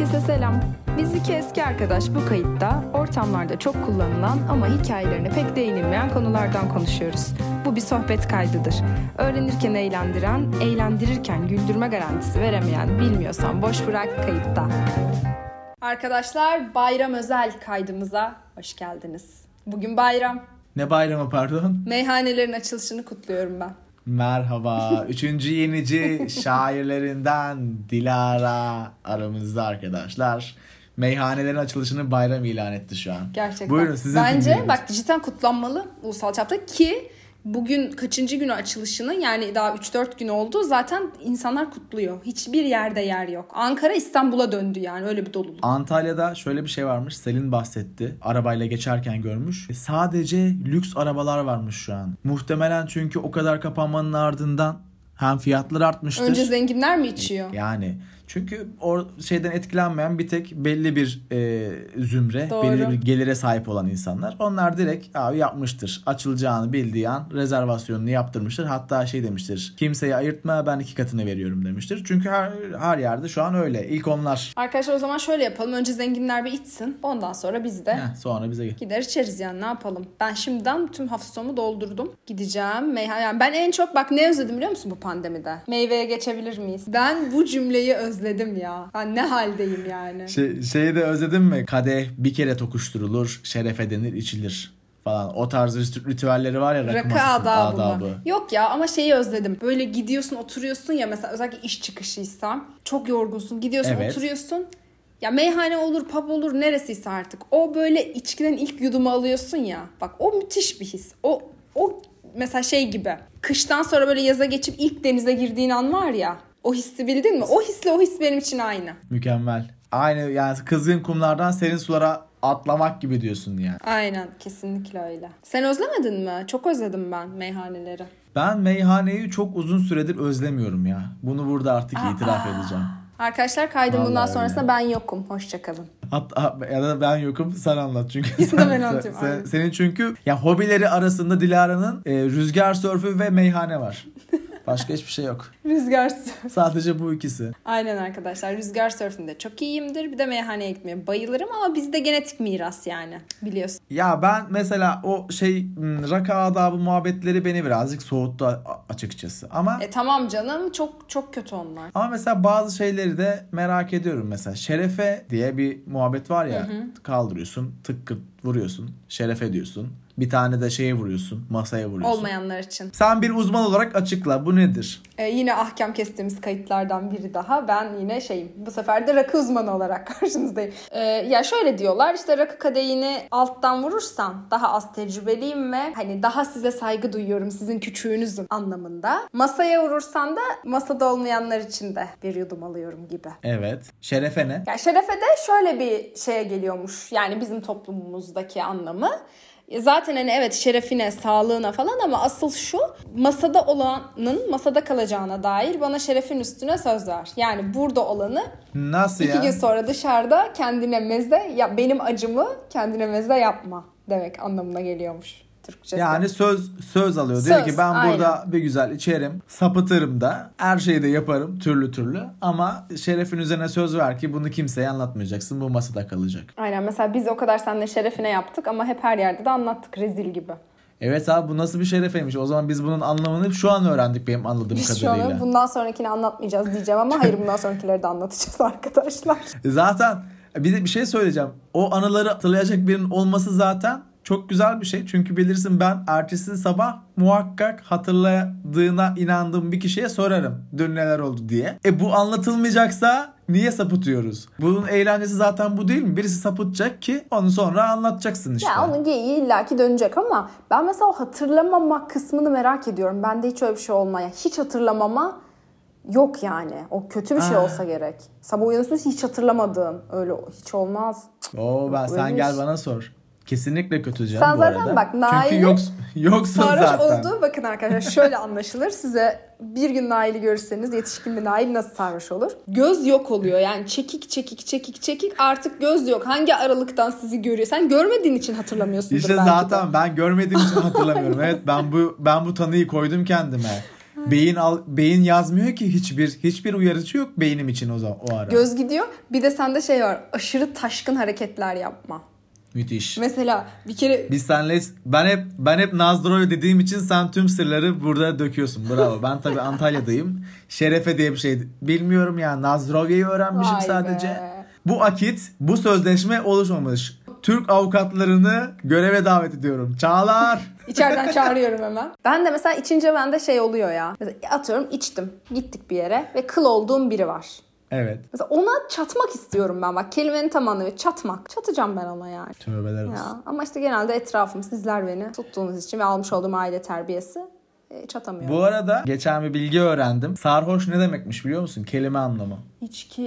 Herkese selam. Biz iki eski arkadaş bu kayıtta ortamlarda çok kullanılan ama hikayelerine pek değinilmeyen konulardan konuşuyoruz. Bu bir sohbet kaydıdır. Öğrenirken eğlendiren, eğlendirirken güldürme garantisi veremeyen bilmiyorsan boş bırak kayıtta. Arkadaşlar bayram özel kaydımıza hoş geldiniz. Bugün bayram. Ne bayramı pardon? Meyhanelerin açılışını kutluyorum ben. Merhaba. Üçüncü yenici şairlerinden Dilara aramızda arkadaşlar. Meyhanelerin açılışını bayram ilan etti şu an. Gerçekten. Buyurun sizi Bence dinliyoruz. bak cidden kutlanmalı ulusal çapta ki bugün kaçıncı günü açılışını yani daha 3-4 gün oldu zaten insanlar kutluyor. Hiçbir yerde yer yok. Ankara İstanbul'a döndü yani öyle bir doluluk. Antalya'da şöyle bir şey varmış. Selin bahsetti. Arabayla geçerken görmüş. E, Sadece lüks arabalar varmış şu an. Muhtemelen çünkü o kadar kapanmanın ardından hem fiyatlar artmıştır. Önce zenginler mi içiyor? Yani çünkü o şeyden etkilenmeyen bir tek belli bir e, zümre, Doğru. belli bir gelire sahip olan insanlar. Onlar direkt abi yapmıştır. Açılacağını bildiği an rezervasyonunu yaptırmıştır. Hatta şey demiştir. Kimseyi ayırtma ben iki katını veriyorum demiştir. Çünkü her, her yerde şu an öyle. İlk onlar. Arkadaşlar o zaman şöyle yapalım. Önce zenginler bir içsin. Ondan sonra biz de Heh, sonra bize gel. gider içeriz yani ne yapalım. Ben şimdiden tüm sonumu doldurdum. Gideceğim meyhane. Yani ben en çok bak ne özledim biliyor musun bu pandemide? Meyveye geçebilir miyiz? Ben bu cümleyi özledim ya. Ben ne haldeyim yani. Şey, şeyi de özledin mi? Kadeh bir kere tokuşturulur, şerefe denir, içilir falan. O tarz rit- ritüelleri var ya rakı, Rakı adabı, adabı. Yok ya ama şeyi özledim. Böyle gidiyorsun oturuyorsun ya mesela özellikle iş çıkışıysa. Çok yorgunsun gidiyorsun Evet. oturuyorsun. Ya meyhane olur, pub olur neresiyse artık. O böyle içkiden ilk yudumu alıyorsun ya. Bak o müthiş bir his. O o mesela şey gibi. Kıştan sonra böyle yaza geçip ilk denize girdiğin an var ya. O hissi bildin mi? O hisle o his benim için aynı. Mükemmel. Aynı yani kızgın kumlardan serin sulara atlamak gibi diyorsun yani. Aynen kesinlikle öyle. Sen özlemedin mi? Çok özledim ben meyhaneleri. Ben meyhaneyi çok uzun süredir özlemiyorum ya. Bunu burada artık itiraf edeceğim. Arkadaşlar kaydım bundan Vallahi sonrasında öyle. ben yokum. Hoşçakalın. Hatta ya da ben yokum sen anlat çünkü. Ya sen- ben anlatayım, sen- senin çünkü ya hobileri arasında Dilara'nın e, rüzgar sörfü ve meyhane var. Başka hiçbir şey yok. Rüzgar sörf. Sadece bu ikisi. Aynen arkadaşlar rüzgar sörfünde çok iyiyimdir. Bir de meyhaneye gitmeye bayılırım ama bizde genetik miras yani biliyorsun. Ya ben mesela o şey m, raka adabı muhabbetleri beni birazcık soğuttu açıkçası. Ama E tamam canım çok çok kötü onlar. Ama mesela bazı şeyleri de merak ediyorum mesela. Şerefe diye bir muhabbet var ya. Kaldırıyorsun, tık vuruyorsun. Şerefe diyorsun. Bir tane de şeye vuruyorsun, masaya vuruyorsun. Olmayanlar için. Sen bir uzman olarak açıkla. Bu nedir? E, yine ahkam kestiğimiz kayıtlardan biri daha. Ben yine şeyim bu sefer de rakı uzmanı olarak karşınızdayım. E, ya şöyle diyorlar işte rakı kadehini alttan vurursan daha az tecrübeliyim ve hani daha size saygı duyuyorum sizin küçüğünüzüm anlamında. Masaya vurursan da masada olmayanlar için de bir yudum alıyorum gibi. Evet. Şerefe ne? Yani şerefe de şöyle bir şeye geliyormuş. Yani bizim toplumumuzdaki anlamı. Zaten hani evet şerefine, sağlığına falan ama asıl şu masada olanın masada kalacağına dair bana şerefin üstüne söz ver. Yani burada olanı Nasıl iki ya? gün sonra dışarıda kendine meze ya benim acımı kendine meze yapma demek anlamına geliyormuş Türkçesi. Yani söz söz alıyor. Diyor Söz, ki ben aynen. burada bir güzel içerim, sapıtırım da, her şeyi de yaparım türlü türlü. Ama şerefin üzerine söz ver ki bunu kimseye anlatmayacaksın. Bu masada kalacak. Aynen mesela biz o kadar seninle şerefine yaptık ama hep her yerde de anlattık rezil gibi. Evet abi bu nasıl bir şerefeymiş. O zaman biz bunun anlamını şu an öğrendik benim anladığım Biz şu kadarıyla. an bundan sonrakini anlatmayacağız diyeceğim ama hayır bundan sonrakileri de anlatacağız arkadaşlar. Zaten bir de bir şey söyleyeceğim. O anıları hatırlayacak birinin olması zaten çok güzel bir şey. Çünkü bilirsin ben ertesi sabah muhakkak hatırladığına inandığım bir kişiye sorarım. Dün neler oldu diye. E bu anlatılmayacaksa niye sapıtıyoruz? Bunun eğlencesi zaten bu değil mi? Birisi sapıtacak ki onu sonra anlatacaksın işte. Ya onun geyiği illaki dönecek ama ben mesela o hatırlamama kısmını merak ediyorum. Bende hiç öyle bir şey olmaya. Hiç hatırlamama yok yani. O kötü bir şey Ah. olsa gerek. Sabah uyanıyorsun hiç hatırlamadığın. Öyle hiç olmaz. Oo ben sen Öyleymiş. gel bana sor. Kesinlikle kötü canım Sen bu zaten arada. bak, Çünkü Nail'in yoks, yoksun Sarhoş zaten. olduğu bakın arkadaşlar şöyle anlaşılır. Size bir gün Nail'i görürseniz yetişkin bir Nail nasıl sarhoş olur? Göz yok oluyor yani çekik çekik çekik çekik artık göz yok. Hangi aralıktan sizi görüyor? Sen görmediğin için hatırlamıyorsundur İşte belki de. zaten ben görmediğim için hatırlamıyorum. evet ben bu ben bu tanıyı koydum kendime. Beyin al, beyin yazmıyor ki hiçbir hiçbir uyarıcı yok beynim için o zaman o ara. Göz gidiyor. Bir de sende şey var. Aşırı taşkın hareketler yapma. Müthiş. Mesela bir kere Biz senle ben hep ben hep Nazdro'yu dediğim için sen tüm sırları burada döküyorsun. Bravo. Ben tabii Antalya'dayım. Şerefe diye bir şey bilmiyorum ya. Nazdrovya'yı öğrenmişim Vay sadece. be. Bu akit, bu sözleşme oluşmamış. Türk avukatlarını göreve davet ediyorum. Çağlar. İçeriden çağırıyorum hemen. Ben de mesela içince bende şey oluyor ya. Mesela atıyorum içtim. Gittik bir yere ve kıl olduğum biri var. Evet. Mesela ona çatmak istiyorum ben bak. Kelimenin tam anlamı çatmak. Çatacağım ben ona yani. Tövbeler olsun. Ya. Ama işte genelde etrafım sizler beni tuttuğunuz için ve almış olduğum aile terbiyesi e, çatamıyorum. Bu arada geçen bir bilgi öğrendim. Sarhoş ne demekmiş biliyor musun? Kelime anlamı. İçki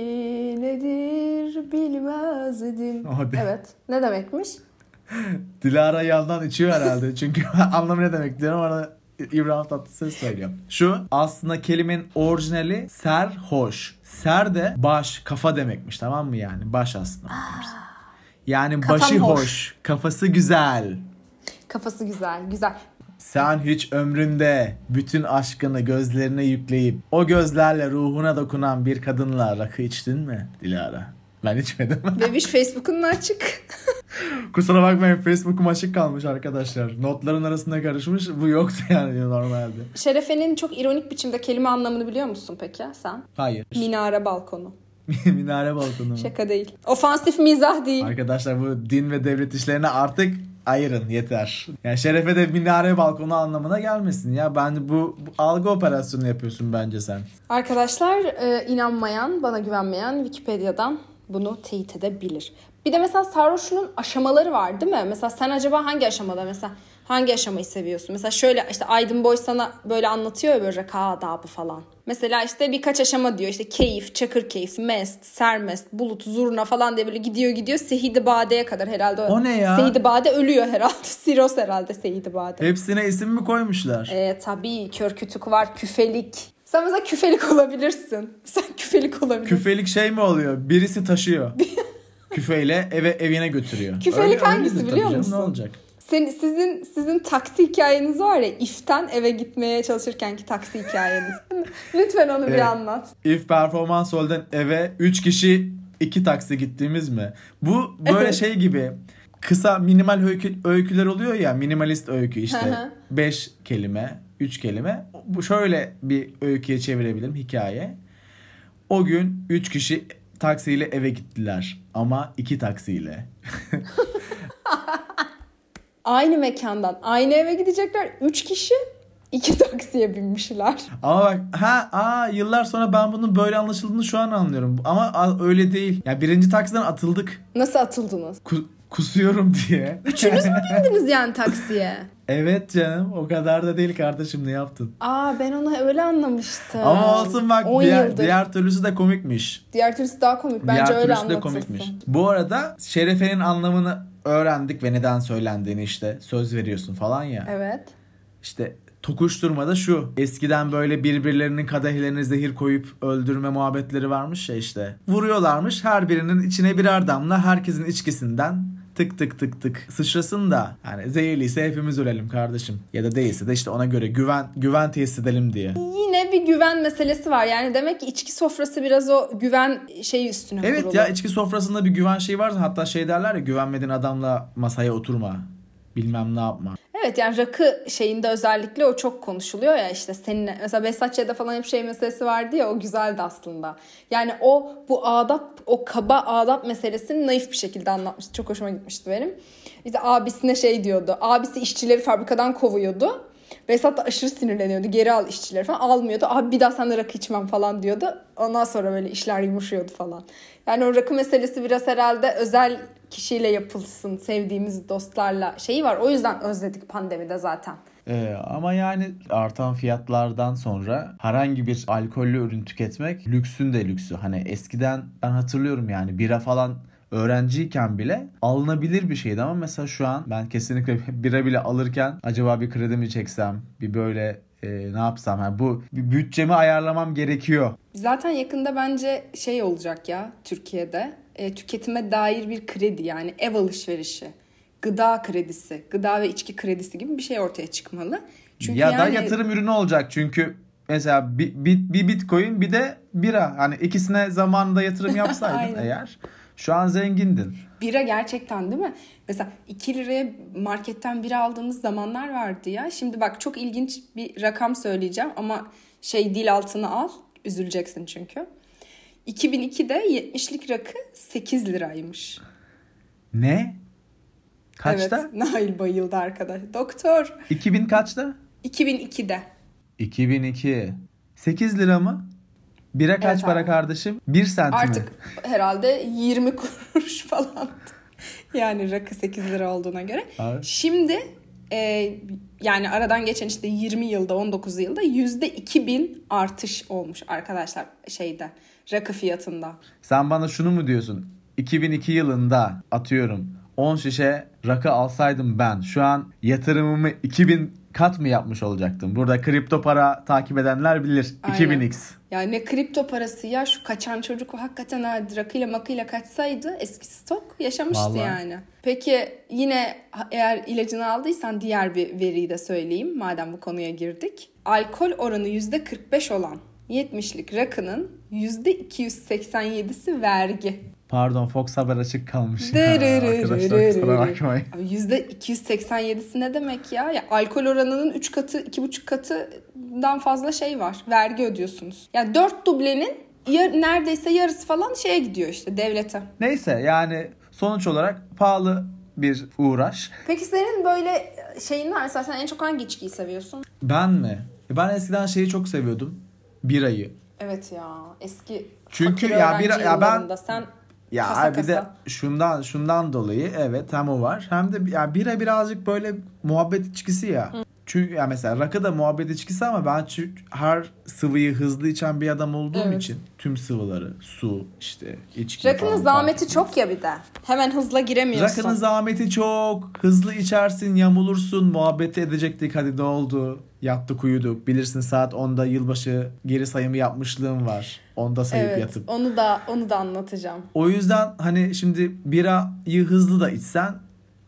nedir bilmezdim. Hadi. Evet. Ne demekmiş? Dilara yandan içiyor herhalde. Çünkü anlamı ne demek diyorum orada İbrahim Tatlıses söylüyor. Şu aslında kelimenin orijinali serhoş. Ser de baş, kafa demekmiş tamam mı yani? Baş aslında. Yani Kafam başı hoş. hoş, kafası güzel. Kafası güzel. Güzel. Sen hiç ömründe bütün aşkını gözlerine yükleyip o gözlerle ruhuna dokunan bir kadınla rakı içtin mi Dilara? Ben içmedim. Bebiş Facebook'un açık. Kusura bakmayın Facebook'um açık kalmış arkadaşlar. Notların arasında karışmış. Bu yoktu yani normalde. Şerefe'nin çok ironik biçimde kelime anlamını biliyor musun peki sen? Hayır. Minare balkonu. Minare balkonu mu? Şaka değil. Ofansif mizah değil. Arkadaşlar bu din ve devlet işlerine artık ayırın yeter. Yani şerefe de minare balkonu anlamına gelmesin ya. Ben bu, bu algı operasyonu yapıyorsun bence sen. Arkadaşlar e, inanmayan, bana güvenmeyen Wikipedia'dan bunu teyit edebilir. Bir de mesela sarhoşluğun aşamaları var değil mi? Mesela sen acaba hangi aşamada mesela hangi aşamayı seviyorsun? Mesela şöyle işte Aydın Boy sana böyle anlatıyor ya böyle raka adabı falan. Mesela işte birkaç aşama diyor işte keyif, çakır keyif, mest, sermest, bulut, zurna falan diye böyle gidiyor gidiyor Sehid-i Bade'ye kadar herhalde. O ne ya? Sehid-i Bade ölüyor herhalde. Siros herhalde Sehid-i Bade. Hepsine isim mi koymuşlar? Ee, tabii kör kütük var, küfelik. Sen mesela küfelik olabilirsin. Sen küfelik olabilirsin. Küfelik şey mi oluyor? Birisi taşıyor. Küfeyle eve evine götürüyor. Küfelik hangisi öyledir biliyor musun? Ne olacak? Senin, sizin sizin taksi hikayeniz var ya iften eve gitmeye çalışırkenki taksi hikayeniz. Lütfen onu bir anlat. If Performans Hall'den eve 3 kişi 2 taksi gittiğimiz mi? Bu böyle şey gibi kısa minimal öykü, öyküler oluyor ya minimalist öykü işte hı. 5 kelime 3 kelime. Bu şöyle bir öyküye çevirebilirim hikaye. O gün 3 kişi taksiyle eve gittiler ama 2 taksiyle. Aynı mekandan aynı eve gidecekler. Üç kişi iki taksiye binmişler. Ama bak ha aa yıllar sonra ben bunun böyle anlaşıldığını şu an anlıyorum. Ama a- öyle değil. Ya birinci taksiden atıldık. Nasıl atıldınız? Ku- kusuyorum diye. Üçünüz mü bindiniz yani taksiye? Evet canım o kadar da değil kardeşim ne yaptın? Aa ben onu öyle anlamıştım. Ama olsun bak 10 diğer, yıldır. diğer türlüsü de komikmiş. Diğer türlüsü daha komik. Bence diğer öyle türlüsü de anlatılsın. komikmiş. Bu arada şerefenin anlamını öğrendik ve neden söylendiğini işte söz veriyorsun falan ya. Evet. İşte tokuşturmada şu. Eskiden böyle birbirlerinin kadehlerine zehir koyup öldürme muhabbetleri varmış ya işte. Vuruyorlarmış her birinin içine birer damla herkesin içkisinden tık tık tık tık sıçrasın da hani zehirliyse hepimiz ölelim kardeşim. Ya da değilse de işte ona göre güven güven tesis edelim diye. Yine bir güven meselesi var. Yani demek ki içki sofrası biraz o güven şeyi üstüne Evet kurulu. ya içki sofrasında bir güven şeyi var. Hatta şey derler ya güvenmediğin adamla masaya oturma. Bilmem ne yapma. Evet yani rakı şeyinde özellikle o çok konuşuluyor ya işte seninle mesela Besatçı'da falan hep şey meselesi vardı ya o güzeldi aslında. Yani o bu adap o kaba adap meselesini naif bir şekilde anlatmıştı. Çok hoşuma gitmişti benim. İşte abisine şey diyordu. Abisi işçileri fabrikadan kovuyordu. Besat da aşırı sinirleniyordu. Geri al işçileri falan. Almıyordu. Abi bir daha sen de rakı içmem falan diyordu. Ondan sonra böyle işler yumuşuyordu falan. Yani o rakı meselesi biraz herhalde özel kişiyle yapılsın. Sevdiğimiz dostlarla şeyi var. O yüzden özledik pandemide zaten. Ee, ama yani artan fiyatlardan sonra herhangi bir alkollü ürün tüketmek lüksün de lüksü. Hani eskiden ben hatırlıyorum yani bira falan öğrenciyken bile alınabilir bir şeydi ama mesela şu an ben kesinlikle bira bile alırken acaba bir kredi mi çeksem bir böyle e, ne yapsam yani bu bütçemi ayarlamam gerekiyor. Zaten yakında bence şey olacak ya Türkiye'de. E, tüketime dair bir kredi yani ev alışverişi. Gıda kredisi, gıda ve içki kredisi gibi bir şey ortaya çıkmalı. Çünkü ya da yani yatırım ürünü olacak çünkü mesela bir, bir, bir bitcoin bir de bira. Hani ikisine zamanında yatırım yapsaydın eğer şu an zengindin. Bira gerçekten değil mi? Mesela 2 liraya marketten bira aldığımız zamanlar vardı ya. Şimdi bak çok ilginç bir rakam söyleyeceğim ama şey dil altına al. Üzüleceksin çünkü. 2002'de 70'lik rakı 8 liraymış. Ne? Kaçta? Evet, Nail bayıldı arkadaş. Doktor. 2000 kaçta? 2002'de. 2002. 8 lira mı? Bira kaç Evet para kardeşim? 1 sent mi? Artık herhalde 20 kuruş falan. Yani rakı 8 lira olduğuna göre. Evet. Şimdi e, yani aradan geçen işte 20 yılda 19 yılda yüzde 2000 artış olmuş arkadaşlar şeyde rakı fiyatında. Sen bana şunu mu diyorsun? 2002 yılında atıyorum 10 şişe rakı alsaydım ben şu an yatırımımı 2000 kat mı yapmış olacaktım? Burada kripto para takip edenler bilir. Aynen. 2000x. Yani ne kripto parası ya şu kaçan çocuk hakikaten ha, rakıyla makıyla kaçsaydı eski stok yaşamıştı Vallahi. yani. Peki yine eğer ilacını aldıysan diğer bir veriyi de söyleyeyim madem bu konuya girdik. Alkol oranı %45 olan 70'lik rakının %287'si vergi. Pardon Fox Haber açık kalmış. ya. Arkadaşlar kusura bakmayın. Abi %287'si ne demek ya? ya? Alkol oranının 3 katı, 2,5 katından fazla şey var. Vergi ödüyorsunuz. Yani 4 dublenin ya, neredeyse yarısı falan şeye gidiyor işte devlete. Neyse yani sonuç olarak pahalı bir uğraş. Peki senin böyle şeyin var. Mesela sen en çok hangi içkiyi seviyorsun? Ben mi? Ben eskiden şeyi çok seviyordum. Birayı. Evet ya eski Çünkü ya bir- ya ben- sen Ya Kasa bir de kasa. şundan şundan dolayı evet hem o var hem de ya bira birazcık böyle muhabbet içkisi ya. Çünkü ya mesela rakı da muhabbet içkisi ama ben çünkü her sıvıyı hızlı içen bir adam olduğum Evet. için tüm sıvıları su işte içki rakının falan zahmeti fark çok ya bir de. Hemen hızla giremiyorsun. Rakının zahmeti çok. Hızlı içersin, yamulursun. Muhabbeti edecektik. Hadi ne oldu? Yattık uyuduk. Bilirsin saat 10'da yılbaşı geri sayımı yapmışlığım var. 10'da sayıp Evet, yatıp. onu da onu da anlatacağım. O yüzden hani şimdi birayı hızlı da içsen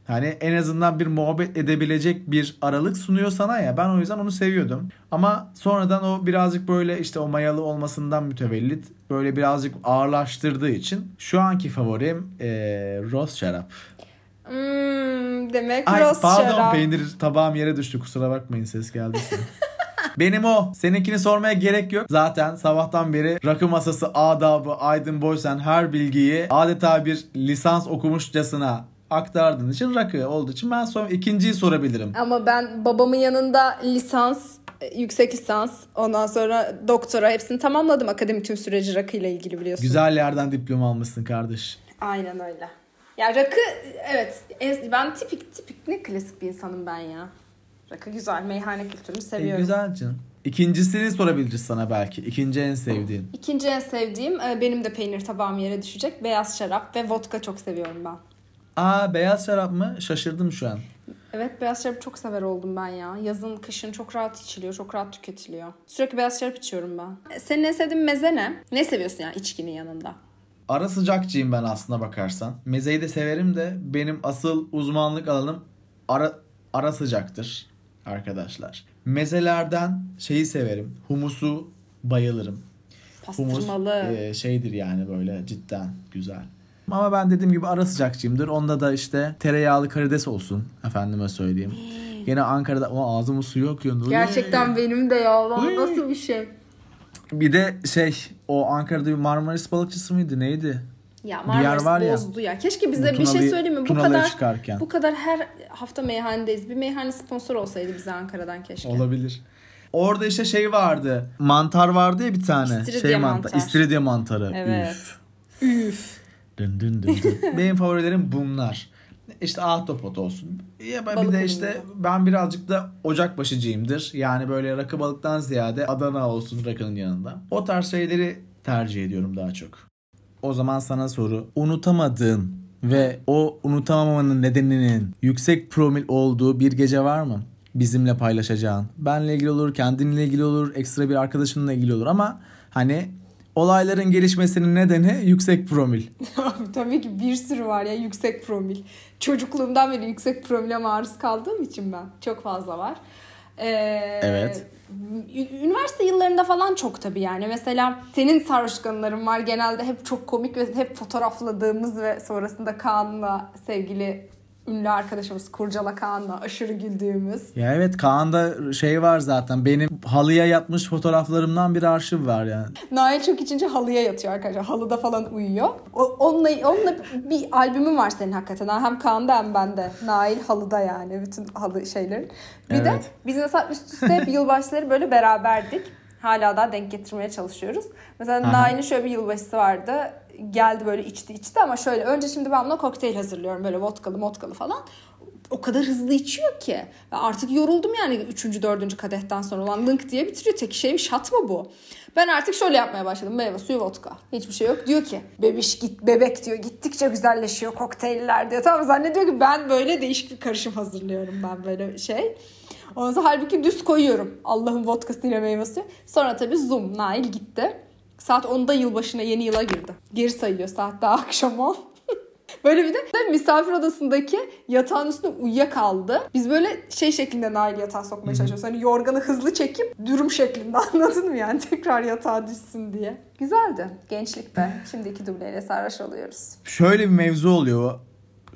hani en azından bir muhabbet edebilecek bir aralık sunuyor sana ya. Ben o yüzden onu seviyordum. Ama sonradan o birazcık böyle işte o mayalı olmasından mütevellit böyle birazcık ağırlaştırdığı için şu anki favorim eee Roz şarap. Hmm, demek Ay Ross pardon şarap. peynir tabağım yere düştü kusura bakmayın ses geldiyse. Benim o. Seninkini sormaya gerek yok. Zaten sabahtan beri rakı masası adabı Aydın Boysen her bilgiyi adeta bir lisans okumuşçasına aktardığın için rakı olduğu için ben sonra ikinciyi sorabilirim. Ama ben babamın yanında lisans, e, yüksek lisans, ondan sonra doktora hepsini tamamladım. Akademi tüm süreci rakıyla ilgili biliyorsun. Güzel yerden diploma almışsın kardeş. Aynen öyle. Ya rakı evet en- ben tipik tipik ne klasik bir insanım ben ya. Rakı güzel. Meyhane kültürünü E, seviyorum. güzel canım. İkincisini sorabiliriz sana belki. İkinci en sevdiğin. İkinci en sevdiğim e, benim de peynir tabağım yere düşecek. Beyaz şarap ve vodka çok seviyorum ben. Aa beyaz şarap mı? Şaşırdım şu an. Evet beyaz şarap çok sever oldum ben ya. Yazın kışın çok rahat içiliyor. Çok rahat tüketiliyor. Sürekli beyaz şarap içiyorum ben. Senin en sevdiğin meze ne? Ne seviyorsun yani içkinin yanında? Ara sıcakçıyım ben aslına bakarsan. Mezeyi de severim de benim asıl uzmanlık alanım ara, ara sıcaktır arkadaşlar. Mezelerden şeyi severim. Humusu bayılırım. Humus Pastırmalı. e, şeydir yani böyle cidden güzel. Ama ben dediğim gibi ara sıcakçıyımdır. Onda da işte tereyağlı karides olsun efendime söyleyeyim. Yine Ankara'da o ağzımın suyu akıyor. Gerçekten benim de ya. Lan nasıl bir şey? Bir de şey o Ankara'da bir Marmaris balıkçısı mıydı neydi? Ya Marmaris var ya. bozdu ya. Keşke bize Bu bir şey söyleyeyim mi? Bu kadar çıkarken. bu kadar her hafta meyhanedeyiz. Bir meyhane sponsor olsaydı bize Ankara'dan keşke. Olabilir. Orada işte şey vardı. Mantar vardı ya bir tane. İstiridye şey mantar. İstiridye mantarı. Evet. Üf. Üf. Dın dın dın dın. Benim favorilerim bunlar. İşte ahtapot olsun. Ya ben bir de işte ürünleri. ben birazcık da ocak başıcıyımdır. Yani böyle rakı balıktan ziyade Adana olsun rakının yanında. O tarz şeyleri tercih ediyorum daha çok. O zaman sana soru. Unutamadığın ve o unutamamanın nedeninin yüksek promil olduğu bir gece var mı? Bizimle paylaşacağın. Benle ilgili olur, kendinle ilgili olur, ekstra bir arkadaşınla ilgili olur ama hani olayların gelişmesinin nedeni yüksek promil. Abi tabii ki bir sürü var ya yüksek promil. Çocukluğumdan beri yüksek promile maruz kaldığım için ben. Çok fazla var. Ee, Evet. Üniversite yıllarında falan çok tabii yani. Mesela senin sarhoşkanların var. Genelde hep çok komik ve hep fotoğrafladığımız ve sonrasında Kaan'la sevgili ünlü arkadaşımız Kurcala Kaan'la aşırı güldüğümüz. Ya evet Kaan'da şey var zaten. Benim halıya yatmış fotoğraflarımdan bir arşiv var yani. Nail çok içince halıya yatıyor arkadaşlar. Halıda falan uyuyor. O, onunla, onunla bir albümün var senin hakikaten. ha. Hem Kaan'da hem bende. Nail halıda yani. Bütün halı şeylerin. Bir de Evet. biz mesela üst üste hep yılbaşları böyle beraberdik. Hala daha denk getirmeye çalışıyoruz. Mesela. Nail'in şöyle bir yılbaşısı vardı. Geldi böyle içti içti ama şöyle önce şimdi ben buna kokteyl hazırlıyorum böyle vodkalı motkalı falan. O kadar hızlı içiyor ki. Ben artık yoruldum yani 3. 4. kadehten sonra. Ulan lınk diye bitiriyor. Tek şey şat mı bu? Ben artık şöyle yapmaya başladım. Meyve suyu vodka. Hiçbir şey yok. Diyor ki bebiş git bebek diyor. Gittikçe güzelleşiyor kokteyller diyor. Tamam zannediyor ki ben böyle değişik bir karışım hazırlıyorum ben böyle şey. Ondan sonra halbuki düz koyuyorum. Allah'ın vodkasıyla meyve suyu. Sonra tabii zoom. Nail gitti. Saat 10'da yılbaşına yeni yıla girdi. Geri sayıyor saat daha akşam 10. Böyle bir de misafir odasındaki yatağın üstüne uyuyakaldı. Biz böyle şey şeklinde Nail yatağa sokmaya çalışıyoruz. Hani yorganı hızlı çekip dürüm şeklinde anladın mı yani? Tekrar yatağa düşsün diye. Güzeldi. Gençlik be. Şimdi iki dubleyle sarhoş oluyoruz. Şöyle bir mevzu oluyor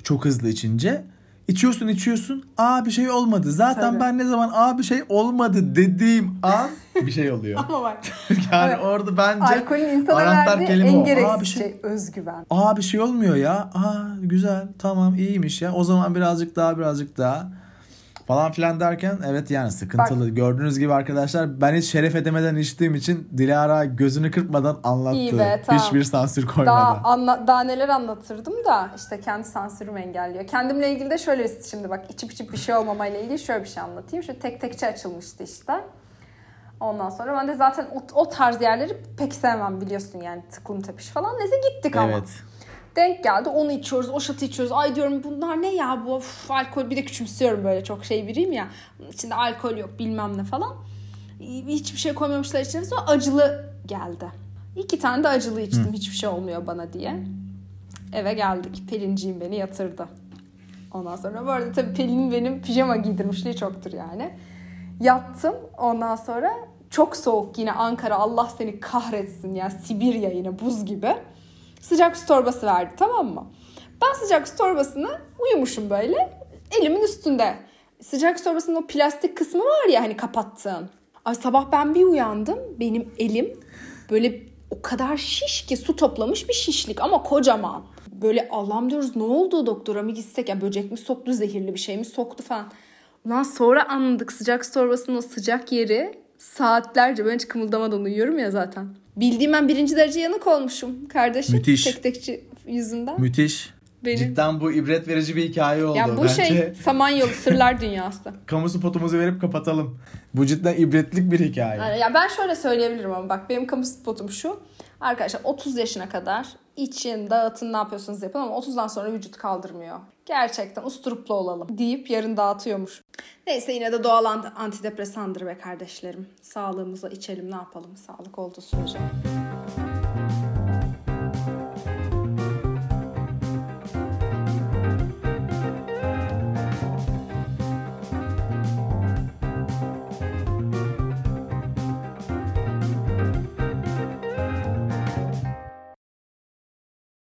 çok hızlı içince. İçiyorsun içiyorsun. Aa bir şey olmadı. Zaten Tabii. ben ne zaman aa bir şey olmadı dediğim an bir şey oluyor. Ama bak yani Evet. orada bence alkolün insana verdiği kelime en o. Aa, gereksiz bir şey- şey özgüven. aa bir şey olmuyor ya. Aa güzel tamam iyiymiş ya. O zaman birazcık daha birazcık daha falan filan derken evet yani sıkıntılı. Gördüğünüz gibi arkadaşlar ben hiç şeref edemeden içtiğim için Dilara gözünü kırpmadan anlattı. İyi be, tamam. Hiçbir sansür koymadan. Daha, anla, daha neler anlatırdım da işte kendi sansürüm engelliyor. Kendimle ilgili de şöyle şimdi bak içip içip bir şey olmamayla ilgili şöyle bir şey anlatayım. Şu tek tekçi açılmıştı işte. Ondan sonra ben de zaten o, o tarz yerleri pek sevmem biliyorsun yani tıklım tepiş falan. Neyse gittik ama. Denk geldi onu içiyoruz, o şatı içiyoruz. Ay diyorum bunlar ne ya bu of, alkol bir de küçümsüyorum böyle çok şey biriyim ya. İçinde alkol yok bilmem ne falan. Hiçbir şey koymamışlar içine sonra acılı geldi. İki tane de acılı içtim hiçbir şey olmuyor bana diye. Eve geldik. Pelinciğim beni yatırdı. Ondan sonra bu arada tabii Pelin benim pijama giydirmişliği çoktur yani. Yattım ondan sonra çok soğuk yine Ankara Allah seni kahretsin ya Sibirya yine buz gibi. Sıcak su torbası verdi tamam mı? Ben sıcak su torbasını uyumuşum böyle elimin üstünde. Sıcak su torbasının o plastik kısmı var ya hani kapattığın. Ay sabah ben bir uyandım benim elim böyle o kadar şiş ki su toplamış bir şişlik ama kocaman. Böyle Allah'ım diyoruz ne oldu doktora mı gitsek ya böcek mi soktu zehirli bir şey mi soktu falan. Ulan sonra anladık sıcak torbasının o sıcak yeri saatlerce ben hiç kımıldamadan uyuyorum ya zaten. Bildiğim ben birinci derece yanık olmuşum kardeşim. Müthiş. Tek tekçi yüzünden. Müthiş. Benim- Cidden bu ibret verici bir hikaye oldu. Yani bu Bence şey Samanyolu Sırlar Dünyası. kamu spotumuzu verip kapatalım. Bu cidden ibretlik bir hikaye. Yani ya ben şöyle söyleyebilirim ama bak benim kamu spotum şu. Arkadaşlar 30 yaşına kadar için, dağıtın ne yapıyorsunuz yapın ama 30'dan sonra vücut kaldırmıyor. Gerçekten usturuplu olalım deyip yarın dağıtıyormuş. Neyse yine de doğal ant- antidepresandır be kardeşlerim. Sağlığımıza içelim ne yapalım sağlık olduğu sürece.